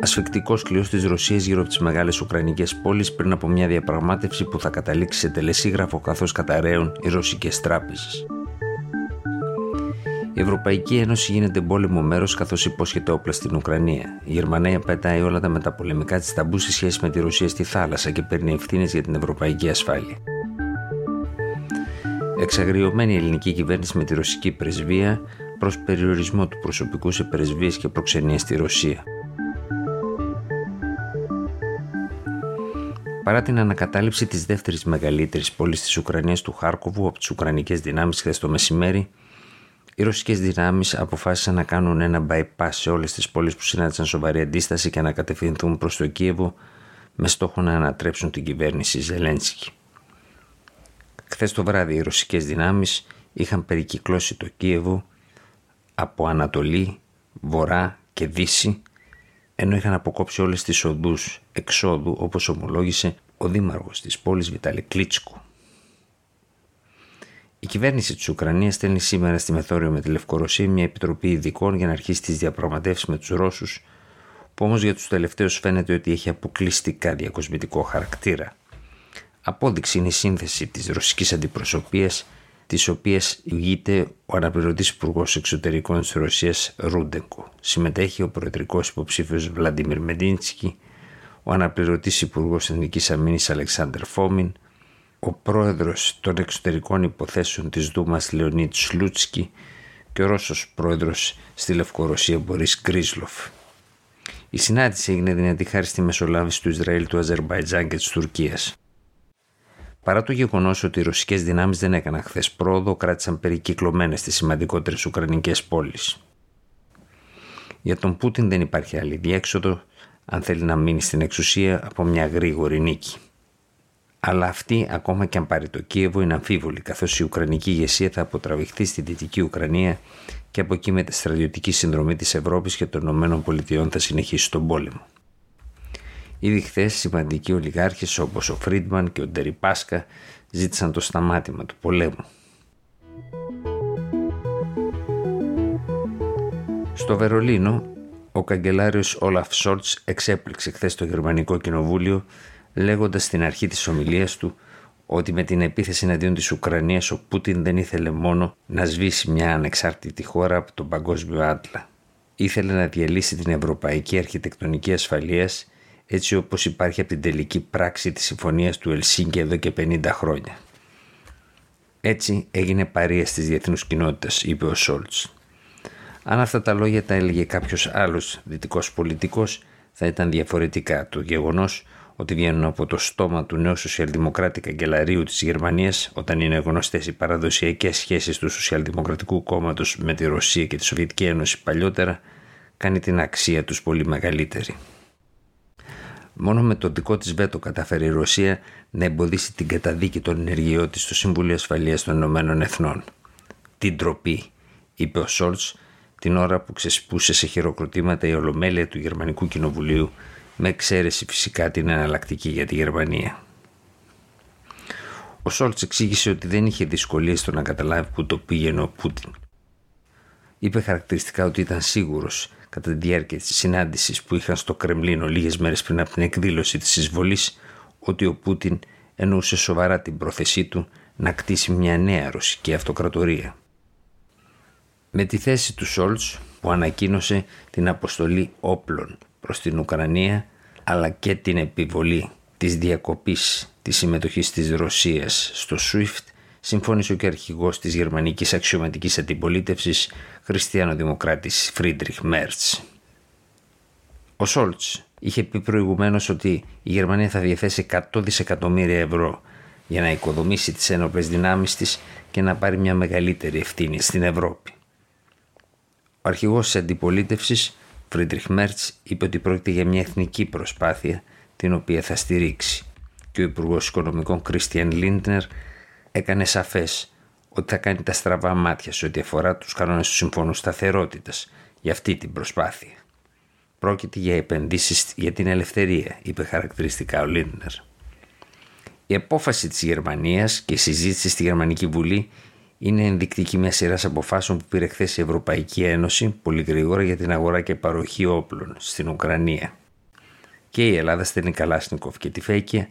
Ασφεκτικό κλειός της Ρωσίας γύρω από τις μεγάλες Ουκρανικές πόλεις πριν από μια διαπραγμάτευση που θα καταλήξει σε τελεσίγραφο καθώς καταραίουν οι ρωσικές τράπεζες. Η Ευρωπαϊκή Ένωση γίνεται πόλεμο μέρος καθώς υπόσχεται όπλα στην Ουκρανία. Η Γερμανία πετάει όλα τα μεταπολεμικά της ταμπού σε σχέση με τη Ρωσία στη θάλασσα και παίρνει ευθύνες για την ευρωπαϊκή ασφάλεια. Εξαγριωμένη η ελληνική κυβέρνηση με τη ρωσική πρεσβεία προς περιορισμό του προσωπικού σε πρεσβείες και προξενία στη Ρωσία. Παρά την ανακατάληψη της δεύτερης μεγαλύτερης πόλης της Ουκρανίας του Χάρκοβου από τις Ουκρανικές δυνάμεις χθες το μεσημέρι, οι ρωσικές δυνάμεις αποφάσισαν να κάνουν ένα bypass σε όλες τις πόλεις που συνάντησαν σοβαρή αντίσταση και να κατευθυνθούν προς το Κίεβο με στόχο να ανατρέψουν την κυβέρνηση Ζελένσκι. Χθες το βράδυ οι ρωσικές δυνάμεις είχαν περικυκλώσει το Κίεβο από Ανατολή, Βορρά και Δύση ενώ είχαν αποκόψει όλες τις οδούς εξόδου όπως ομολόγησε ο δήμαρχος της πόλης Βιτάλη Κλίτσκου. Η κυβέρνηση της Ουκρανίας στέλνει σήμερα στη Μεθόριο με τη Λευκορωσία μια επιτροπή ειδικών για να αρχίσει τις διαπραγματεύσεις με τους Ρώσους που όμως για τους τελευταίους φαίνεται ότι έχει αποκλειστικά διακοσμητικό χαρακτήρα. Απόδειξη είναι η σύνθεση της ρωσικής αντιπροσωπείας τις οποίες ηγείται ο αναπληρωτής υπουργός Εξωτερικών της Ρωσίας Ρούντεγκο. Συμμετέχει ο προεδρικός υποψήφιος Βλαντιμίρ Μεντίνσκι, ο αναπληρωτής υπουργός Εθνικής Αμήνης Αλεξάνδρ Φόμιν, ο πρόεδρος των εξωτερικών υποθέσεων της Δούμας Λεωνίτ Σλούτσκι και ο Ρώσος πρόεδρος στη Λευκορωσία Μπορίς Κρίσλοφ. Η συνάντηση έγινε δυνατή χάρη στη μεσολάβηση του Ισραήλ, του Αζερμπαϊτζάν και της Τουρκίας. Παρά το γεγονός ότι οι ρωσικές δυνάμεις δεν έκαναν χθες πρόοδο, κράτησαν περικυκλωμένες στις σημαντικότερες Ουκρανικές πόλεις. Για τον Πούτιν δεν υπάρχει άλλη διέξοδο αν θέλει να μείνει στην εξουσία από μια γρήγορη νίκη. Αλλά αυτή, ακόμα και αν πάρει το Κίεβο, είναι αμφίβολη, καθώς η Ουκρανική ηγεσία θα αποτραβηχθεί στη Δυτική Ουκρανία και από εκεί με τη στρατιωτική συνδρομή της Ευρώπης και των ΗΠΑ θα συνεχίσει τον πόλεμο. Ήδη χθες σημαντικοί ολιγάρχες όπως ο Φρίντμαν και ο Ντεριπάσκα ζήτησαν το σταμάτημα του πολέμου. Στο Βερολίνο, ο καγκελάριος Όλαφ Σόρτς εξέπληξε χθες το Γερμανικό Κοινοβούλιο λέγοντας στην αρχή της ομιλίας του ότι με την επίθεση εναντίον της Ουκρανίας ο Πούτιν δεν ήθελε μόνο να σβήσει μια ανεξάρτητη χώρα από τον παγκόσμιο άτλα. Ήθελε να διαλύσει την ευρωπαϊκή αρχιτεκτονική ασφαλείας έτσι όπως υπάρχει από την τελική πράξη της συμφωνίας του Ελσίνκη εδώ και 50 χρόνια. Έτσι έγινε παρία στις διεθνούς κοινότητες, είπε ο Σόλτς. Αν αυτά τα λόγια τα έλεγε κάποιος άλλος δυτικός πολιτικός, θα ήταν διαφορετικά. Το γεγονός ότι βγαίνουν από το στόμα του νέου σοσιαλδημοκράτη καγκελαρίου της Γερμανίας όταν είναι γνωστές οι παραδοσιακές σχέσεις του Σοσιαλδημοκρατικού κόμματος με τη Ρωσία και τη Σοβιετική Ένωση παλιότερα κάνει την αξία τους πολύ μεγαλύτερη. Μόνο με το δικό της βέτο καταφέρει η Ρωσία να εμποδίσει την καταδίκη των ενεργειών της στο Συμβούλιο Ασφαλείας των Ηνωμένων Εθνών. Την τροπή, είπε ο Σόλτς την ώρα που ξεσπούσε σε χειροκροτήματα η ολομέλεια του Γερμανικού Κοινοβουλίου, με εξαίρεση φυσικά την εναλλακτική για τη Γερμανία. Ο Σόλτς εξήγησε ότι δεν είχε δυσκολίες στο να καταλάβει που το πήγαινε ο Πούτιν. Είπε χαρακτηριστικά ότι ήταν σίγουρος κατά τη διάρκεια της συνάντησης που είχαν στο Κρεμλίνο λίγες μέρες πριν από την εκδήλωση της εισβολής ότι ο Πούτιν εννοούσε σοβαρά την πρόθεσή του να κτίσει μια νέα ρωσική αυτοκρατορία. Με τη θέση του Σόλτς που ανακοίνωσε την αποστολή όπλων προς την Ουκρανία αλλά και την επιβολή της διακοπής της συμμετοχής της Ρωσίας στο SWIFT συμφώνησε και ο αρχηγός της γερμανικής αξιωματικής αντιπολίτευσης, χριστιανοδημοκράτης Φρίντριχ Μέρτς. Ο Σόλτς είχε πει προηγουμένως ότι η Γερμανία θα διαθέσει 100 δισεκατομμύρια ευρώ για να οικοδομήσει τις ένοπλες δυνάμεις της και να πάρει μια μεγαλύτερη ευθύνη στην Ευρώπη. Ο αρχηγός της αντιπολίτευσης Φρίντριχ Μέρτς είπε ότι πρόκειται για μια εθνική προσπάθεια την οποία θα στηρίξει και ο Υπουργός Οικονομικών Κρίστιαν Λίντνερ έκανε σαφές ότι θα κάνει τα στραβά μάτια σε ό,τι αφορά τους κανόνες του Συμφώνου Σταθερότητας για αυτή την προσπάθεια. Πρόκειται για επενδύσεις για την ελευθερία, είπε χαρακτηριστικά ο Λίντνερ. Η απόφαση της Γερμανίας και η συζήτηση στη Γερμανική Βουλή είναι ενδεικτική μιας σειράς αποφάσεων που πήρε χθες η Ευρωπαϊκή Ένωση πολύ γρήγορα για την αγορά και παροχή όπλων στην Ουκρανία. Και η Ελλάδα στέλνει Καλάσνικοφ και τη Φέκια,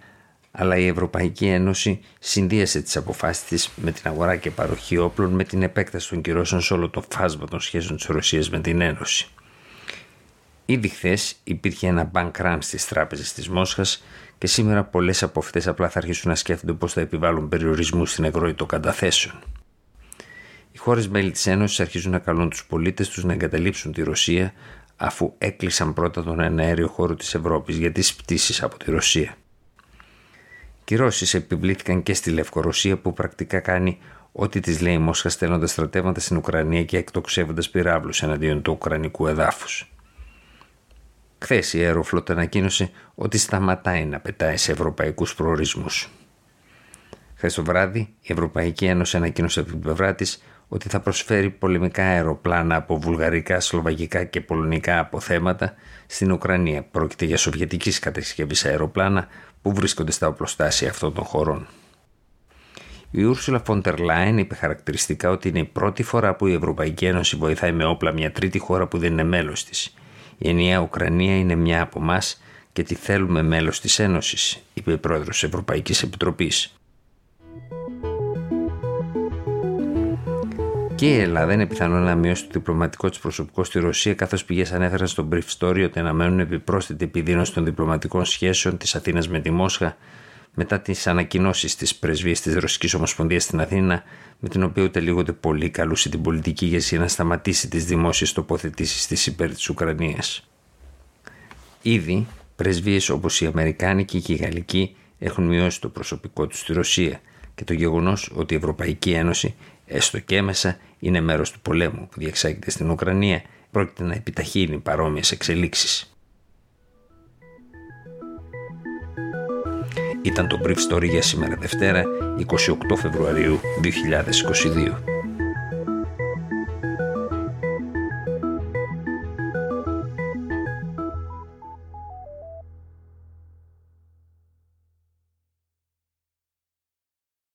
αλλά η Ευρωπαϊκή Ένωση συνδύασε τις αποφάσεις της με την αγορά και παροχή όπλων με την επέκταση των κυρώσεων σε όλο το φάσμα των σχέσεων της Ρωσίας με την Ένωση. Ήδη χθες υπήρχε ένα bank run στις τράπεζες της Μόσχας και σήμερα πολλές από αυτές απλά θα αρχίσουν να σκέφτονται πώς θα επιβάλλουν περιορισμούς στην εγρώη των καταθέσεων. Οι χώρες μέλη της Ένωσης αρχίζουν να καλούν τους πολίτες τους να εγκαταλείψουν τη Ρωσία αφού έκλεισαν πρώτα τον αέριο χώρο της Ευρώπης για τις πτήσεις από τη Ρωσία. Κυρώσεις επιβλήθηκαν και στη Λευκορωσία που πρακτικά κάνει ό,τι της λέει η Μόσχα στέλνοντας στρατεύματα στην Ουκρανία και εκτοξεύοντας πυράβλους εναντίον του Ουκρανικού εδάφους. Χθες η Αεροφλότ ανακοίνωσε ότι σταματάει να πετάει σε ευρωπαϊκούς προορισμούς. Χθες το βράδυ, η Ευρωπαϊκή Ένωση ανακοίνωσε από την πλευρά της ότι θα προσφέρει πολεμικά αεροπλάνα από βουλγαρικά, σλοβακικά και πολωνικά αποθέματα στην Ουκρανία. Πρόκειται για σοβιετικής κατασκευής αεροπλάνα που βρίσκονται στα οπλοστάσια αυτών των χωρών. Η Ούρσουλα Φόντερ Λάιν είπε χαρακτηριστικά ότι είναι η πρώτη φορά που η Ευρωπαϊκή Ένωση βοηθάει με όπλα μια τρίτη χώρα που δεν είναι μέλος της. Η ενιαία Ουκρανία είναι μια από εμάς και τη θέλουμε μέλος της Ένωσης, είπε η πρόεδρος της Ευρωπαϊκής Επιτροπής. Και η Ελλάδα είναι πιθανό να μειώσει το διπλωματικό της προσωπικό στη Ρωσία, καθώς πηγές ανέφεραν στο brief story ότι αναμένουν επιπρόσθετη επιδείνωση των διπλωματικών σχέσεων της Αθήνας με τη Μόσχα μετά τις ανακοινώσεις της πρεσβείας της Ρωσικής Ομοσπονδίας στην Αθήνα, με την οποία ούτε λίγο ούτε πολύ καλούσε την πολιτική ηγεσία να σταματήσει τις δημόσιες τοποθετήσεις της υπέρ της Ουκρανίας. Ήδη, πρεσβείες όπως η Αμερικάνικη και η Γαλλική έχουν μειώσει το προσωπικό τους στη Ρωσία και το γεγονός ότι η Ευρωπαϊκή Ένωση, έστω και έμεσα, είναι μέρος του πολέμου που διεξάγεται στην Ουκρανία, πρόκειται να επιταχύνει παρόμοιες εξελίξεις. Ήταν το Brief Story για σήμερα Δευτέρα, 28 Φεβρουαρίου 2022.